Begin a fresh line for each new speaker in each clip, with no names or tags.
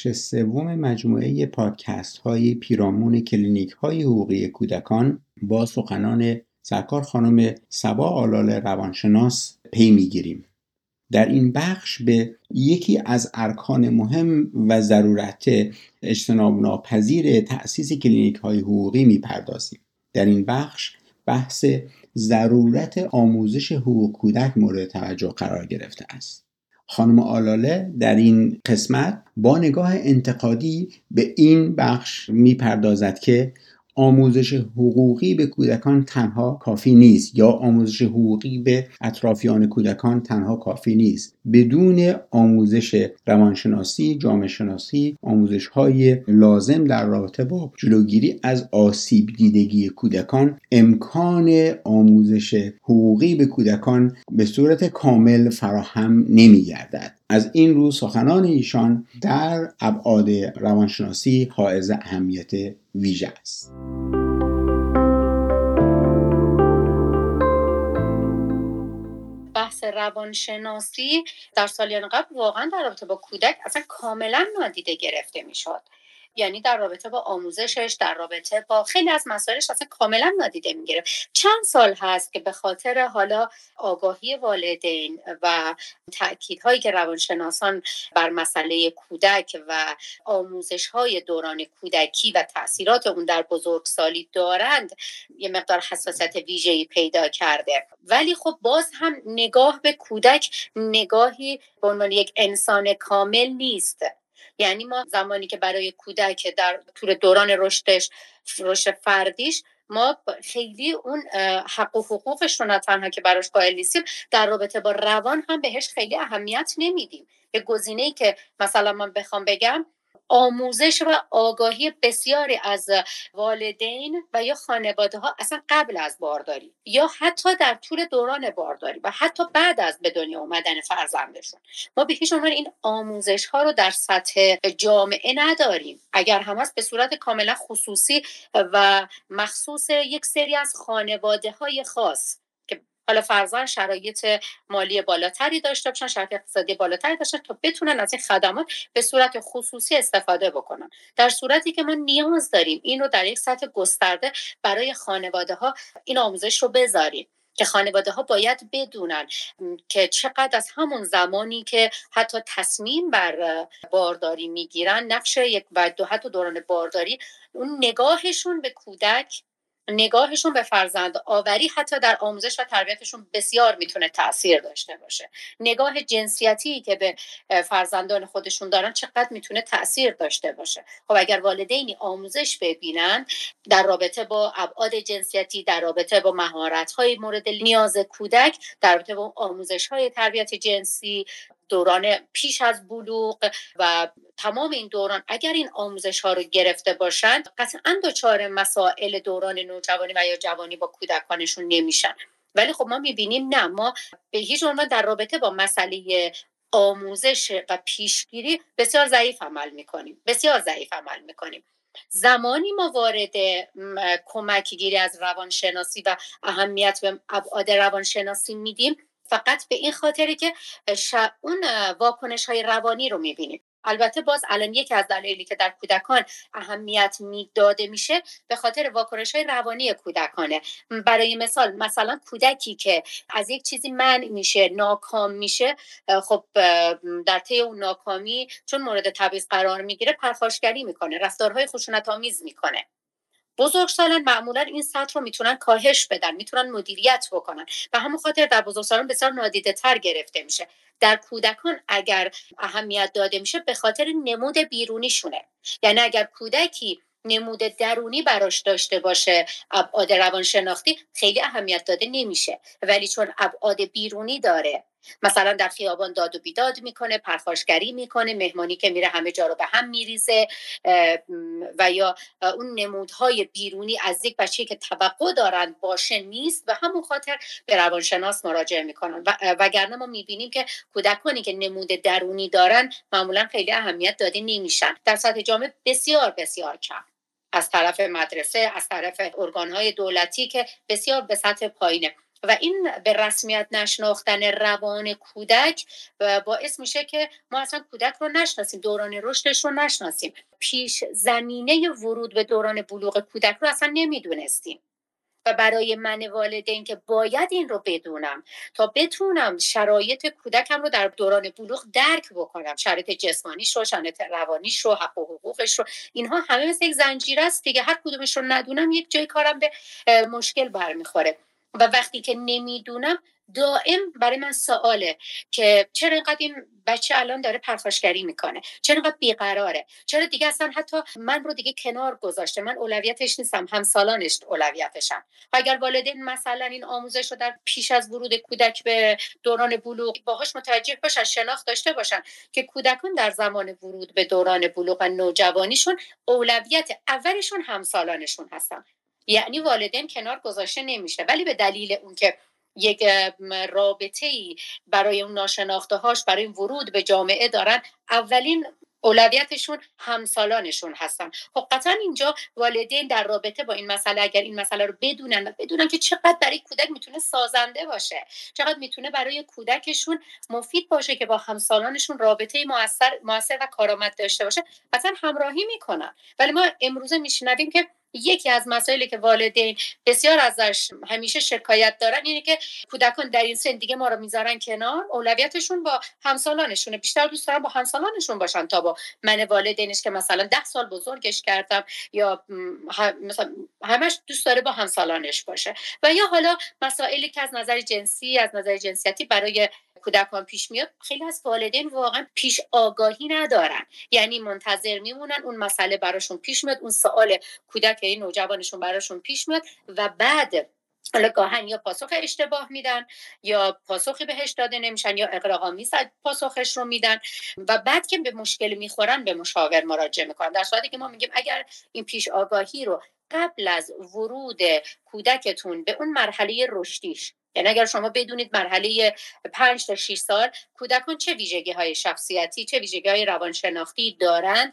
بخش سوم مجموعه پادکست های پیرامون کلینیک های حقوقی کودکان با سخنان سرکار خانم صبا آلاله روانشناس پی می‌گیریم. در این بخش به یکی از ارکان مهم و ضرورت اجتناب ناپذیر تأسیس کلینیک های حقوقی می‌پردازیم. در این بخش بحث ضرورت آموزش حقوق کودک مورد توجه قرار گرفته است. خانم آلاله در این قسمت با نگاه انتقادی به این بخش می‌پردازد که آموزش حقوقی به کودکان تنها کافی نیست یا آموزش حقوقی به اطرافیان کودکان تنها کافی نیست. بدون آموزش روانشناسی جامعه شناسی آموزش های لازم در رابطه با جلوگیری از آسیب دیدگی کودکان امکان آموزش حقوقی به کودکان به صورت کامل فراهم نمی گردد از این رو سخنان ایشان در ابعاد روانشناسی حائز اهمیت ویژه است.
روانشناسی در سالیان قبل واقعا در رابطه با کودک اصلا کاملا نادیده گرفته می‌شد. یعنی در رابطه با آموزشش در رابطه با خیلی از مسائلش اصلا کاملا نادیده می‌گیره. چند سال هست که به خاطر حالا آگاهی والدین و تاکیدهایی که روانشناسان بر مسئله کودک و آموزش های دوران کودکی و تاثیرات اون در بزرگسالی دارند یه مقدار حساسیت ویژه‌ای پیدا کرده. ولی خب باز هم نگاه به کودک نگاهی به عنوان یک انسان کامل نیست. یعنی ما زمانی که برای کودک در طول دوران رشدش رشد فردیش ما خیلی اون حق و حقوقش رو نه تنها که براش قائل نیستیم در رابطه با روان هم بهش خیلی اهمیت نمیدیم. یه گزینه ای که مثلا من بخوام بگم آموزش و آگاهی بسیاری از والدین و یا خانواده ها اصلا قبل از بارداری یا حتی در طول دوران بارداری و حتی بعد از به دنیا اومدن فرزندشون. ما به هیچ عنوان این آموزش ها رو در سطح جامعه نداریم. اگر هم هست به صورت کاملا خصوصی و مخصوص یک سری از خانواده های خاص حالا فرزن شرایط مالی بالاتری داشته باشن شرایط اقتصادی بالاتری داشته تا بتونن از این خدمات به صورت خصوصی استفاده بکنن. در صورتی که ما نیاز داریم این رو در یک سطح گسترده برای خانواده ها این آموزش رو بذاریم که خانواده ها باید بدونن که چقدر از همون زمانی که حتی تصمیم بر بارداری می‌گیرن نقش یک و دو حتی دوران بارداری اون نگاهشون به کودک نگاهشون به فرزند آوری حتی در آموزش و تربیتشون بسیار می‌تونه تاثیر داشته باشه. نگاه جنسیتی که به فرزندان خودشون دارن چقدر می‌تونه تاثیر داشته باشه. خب اگر والدینی آموزش ببینن در رابطه با ابعاد جنسیتی در رابطه با مهارت های مورد نیاز کودک در رابطه با آموزش های تربیت جنسی دوران پیش از بلوغ و تمام این دوران اگر این آموزش ها رو گرفته باشند قطعا دچار مسائل دوران نوجوانی و یا جوانی با کودکانشون نمیشن. ولی خب ما می‌بینیم نه ما به هیچ عنوان در رابطه با مسئله آموزش و پیشگیری بسیار ضعیف عمل می‌کنیم بسیار ضعیف عمل می‌کنیم. زمانی ما وارد کمک گیری از روانشناسی و اهمیت به ابعاد روانشناسی میدیم فقط به این خاطری که اون واکنش های روانی رو می‌بینیم. البته باز الان یکی از دلایلی که در کودکان اهمیت می‌داده میشه به خاطر واکنش های روانی کودکانه. برای مثال مثلا کودکی که از یک چیزی من میشه ناکام میشه خب در طی اون ناکامی چون مورد تبعیض قرار می‌گیره پرخاشگری می‌کنه رفتارهای خشونت آمیز می‌کنه. بزرگسالان معمولا این سطح رو می‌تونن کاهش بدن می‌تونن مدیریت بکنن و همون خاطر در بزرگسالان بسیار نادیده تر گرفته میشه. در کودکان اگر اهمیت داده میشه به خاطر نمود بیرونیشونه. یعنی اگر کودکی نمود درونی براش داشته باشه ابعاد روانشناختی خیلی اهمیت داده نمیشه. ولی چون ابعاد بیرونی داره مثلا در خیابان داد و بیداد می‌کنه پرخاشگری می‌کنه مهمانی که میره همه جا رو به هم میریزه و یا اون نمودهای بیرونی از یک بچه که توقع دارن باشه نیست و همون خاطر به روانشناس مراجعه می‌کنن. و وگرنه ما می‌بینیم که کودکانی که نمود درونی دارن معمولا خیلی اهمیت داده نمیشن. در سطح جامعه بسیار بسیار کم. از طرف مدرسه از طرف ارگانهای دولتی که بسیار به سطح پایینه. و این به رسمیت نشناختن روان کودک باعث میشه که ما اصلا کودک رو نشناسیم دوران رشدش رو نشناسیم. پیش زمینه ورود به دوران بلوغ کودک رو اصلا نمی‌دونستیم. و برای من والدین که باید این رو بدونم تا بتونم شرایط کودکم رو در دوران بلوغ درک بکنم. شرایط جسمانیش رو شرایط روانیش رو حق و حقوقش رو. اینها همه مثل یک زنجیره است دیگه. هر کدومش رو ندونم یک جای کارم به مشکل برمیخوره. و وقتی که نمی‌دونم دائم برای من سواله که چرا اینقدر این بچه الان داره پرخاشگری می‌کنه؟ چرا اینقدر بیقراره؟ چرا دیگه اصلا حتی من رو دیگه کنار گذاشته؟ من اولویتش نیستم همسالانش اولویتشم. و اگر والدین مثلا این آموزش رو در پیش از ورود کودک به دوران بلوغ باهاش متوجه باشن شناخت داشته باشن که کودکان در زمان ورود به دوران بلوغ و نوجوانیشون اولویت اولشون همسالانشون هستن. یعنی والدین کنار گذاشته نمیشه. ولی به دلیل اون که یک رابطه ای برای اون ناشناخته هاش برای ورود به جامعه دارن اولین اولویتشون همسالانشون هستن. خب اینجا والدین در رابطه با این مسئله اگر این مسئله رو بدونن و بدونن که چقدر برای کودک می‌تونه سازنده باشه چقدر می‌تونه برای کودکشون مفید باشه که با همسالانشون رابطه موثر, موثر و کارآمد داشته باشه قطعا همراهی می‌کنن. ولی ما امروزه میشنویم که یکی از مسائلی که والدین بسیار ازش همیشه شکایت دارن اینه که کودکان در این سن دیگه ما رو می‌ذارن کنار اولویتشون با همسالانشونه. بیشتر دوست دارن با همسالانشون باشن تا با من والدینش که مثلا ده سال بزرگش کردم یا مثلا همش دوست داره با همسالانش باشه. و یا حالا مسائلی که از نظر جنسی از نظر جنسیتی برای کودکان پیش میاد خیلی از والدین واقعا پیش آگاهی ندارن. یعنی منتظر میمونن اون مسئله براشون پیش میاد اون سوال کودک این نوجوانشون براشون پیش میاد و بعد حالا گاهن یا پاسخ اشتباه میدن یا پاسخی بهش داده نمیشن یا اقراقامیز پاسخش رو میدن و بعد که به مشکل می‌خورن به مشاور مراجعه می‌کنن. در صورتی که ما میگیم اگر این پیش آگاهی رو قبل از ورود کودکتون به اون مرحله رشدیش یعنی اگر شما بدونید مرحله 5 تا 6 سال کودکان چه ویژگی های شخصیتی چه ویژگی های روانشناختی دارند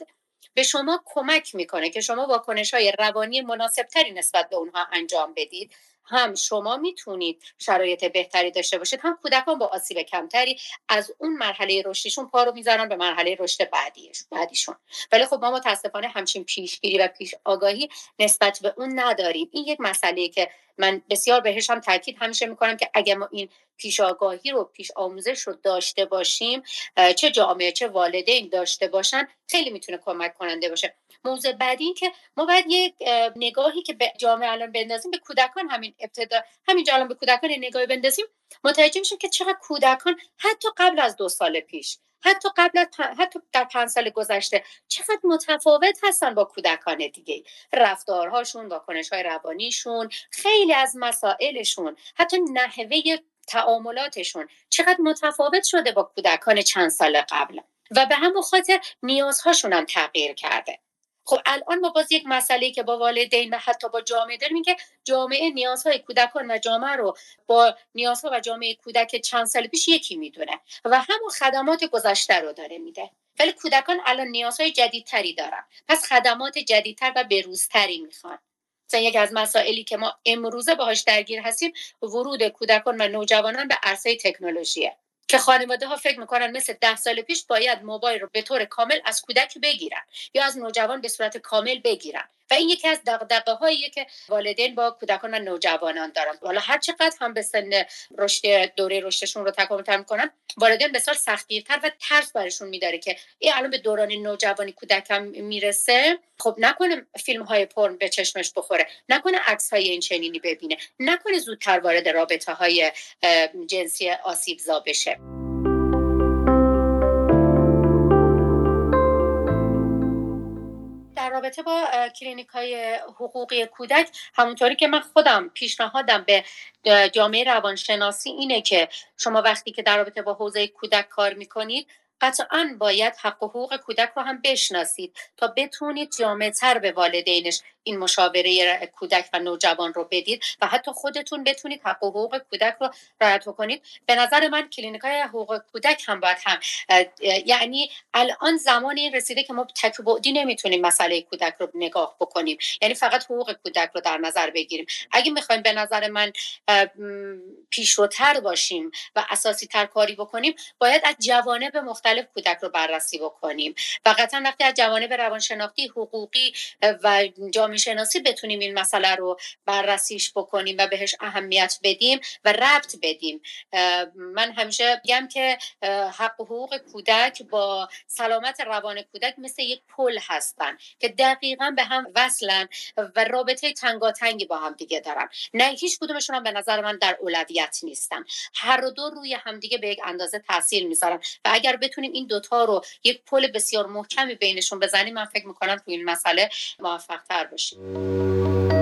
به شما کمک می‌کنه که شما واکنش های روانی مناسب تری نسبت به اونها انجام بدید. هم شما می‌تونید شرایط بهتری داشته باشید هم کودکان با آسیب کمتری از اون مرحله رشدیشون پا رو می‌ذارن به مرحله رشد بعدیش بعدیشون. ولی خب ما متاسفانه همچین پیشگیری و پیش آگاهی نسبت به اون نداریم. این یک مسئله که من بسیار بهش هم تاکید همیشه می‌کنم که اگر ما این پیش آگاهی رو پیش آموزش رو داشته باشیم چه جامعه چه والدین داشته باشن خیلی می‌تونه کمک کننده باشه. موضوع بعدی این که ما باید یک نگاهی که به جامعه الان بندازیم به کودکان همین ابتدا. همین الان به کودکان نگاهی بندازیم. متوجه میشیم که چقدر کودکان حتی قبل از دو سال پیش حتی قبل حتی در پنج سال گذشته چقدر متفاوت هستن با کودکان دیگه. رفتارهاشون واکنش های روانیشون خیلی از مسائلشون حتی نحوه تعاملاتشون چقدر متفاوت شده با کودکان چند سال قبل. و به همون خاطر نیازهاشون هم تغییر کرده. خب الان ما باز یک مسئله که با والدین و حتی با جامعه داریم که جامعه نیازهای کودکان و جامعه رو با نیازها و جامعه کودک چند سال پیش یکی می‌دونه و همون خدمات گذشته رو داره میده. ولی کودکان الان نیازهای جدیدتری دارن. پس خدمات جدیدتر و بروزتری می‌خوان. مثلا یک از مسائلی که ما امروزه باهاش درگیر هستیم ورود کودکان و نوجوانان به عرصه تکنولوژیه. که خانواده ها فکر می‌کنن مثل ده سال پیش باید موبایل رو به طور کامل از کودک بگیرن یا از نوجوان به صورت کامل بگیرن. و این یکی از دغدغه هایی که والدین با کودکان و نوجوانان دارن. حالا هر چقدر هم به سن رشد دوره رشدشون رو تکامل می‌کنن والدین بسیار سختگیرتر و ترس برشون میداره که این الان به دوران نوجوانی کودکم می‌رسه خب نکنه فیلم های پرن به چشمش بخوره نکنه عکس های این چنینی ببینه نکنه زودتر وارد رابطه های جنسی آسیبزا بشه. رابطه با کلینیک های حقوقی کودک همونطوری که من خودم پیشنهادم به جامعه روانشناسی اینه که شما وقتی که در رابطه با حوزه کودک کار می‌کنید قطعا باید حق و حقوق کودک رو هم بشناسید تا بتونید جامع‌تر به والدینش این مشاوره کودک و نوجوان رو بدید و حتی خودتون بتونید حق و حقوق کودک رو رعایت کنید به نظر من کلینیک های حقوق کودک هم باید هم یعنی الان زمان این رسیده که ما تک بعدی نمی‌تونیم مسئله کودک رو نگاه بکنیم. یعنی فقط حقوق کودک رو در نظر بگیریم. اگه می‌خوایم به نظر من پیشروتر باشیم و اساسی تر کاری بکنیم باید از جوانب مختلف کودک رو بررسی بکنیم. و قطعا وقتی از جوانب روانشناختی حقوقی و جامعه شناسی بتونیم این مسئله رو بررسیش بکنیم و بهش اهمیت بدیم و ربط بدیم. من همیشه میگم که حق و حقوق کودک با سلامت روان کودک مثل یک پل هستن که دقیقا به هم وصلن و رابطه تنگاتنگی با هم دیگه دارن. نه هیچ کدومشون هم به نظر من در اولویت نیستن. هر دو روی همدیگه به یک اندازه تاثیر می‌ذارن و اگر بتونیم این دوتا رو یک پل بسیار محکمی بینشون بزنیم من فکر می‌کنم تو این مسئله موفق تر うん。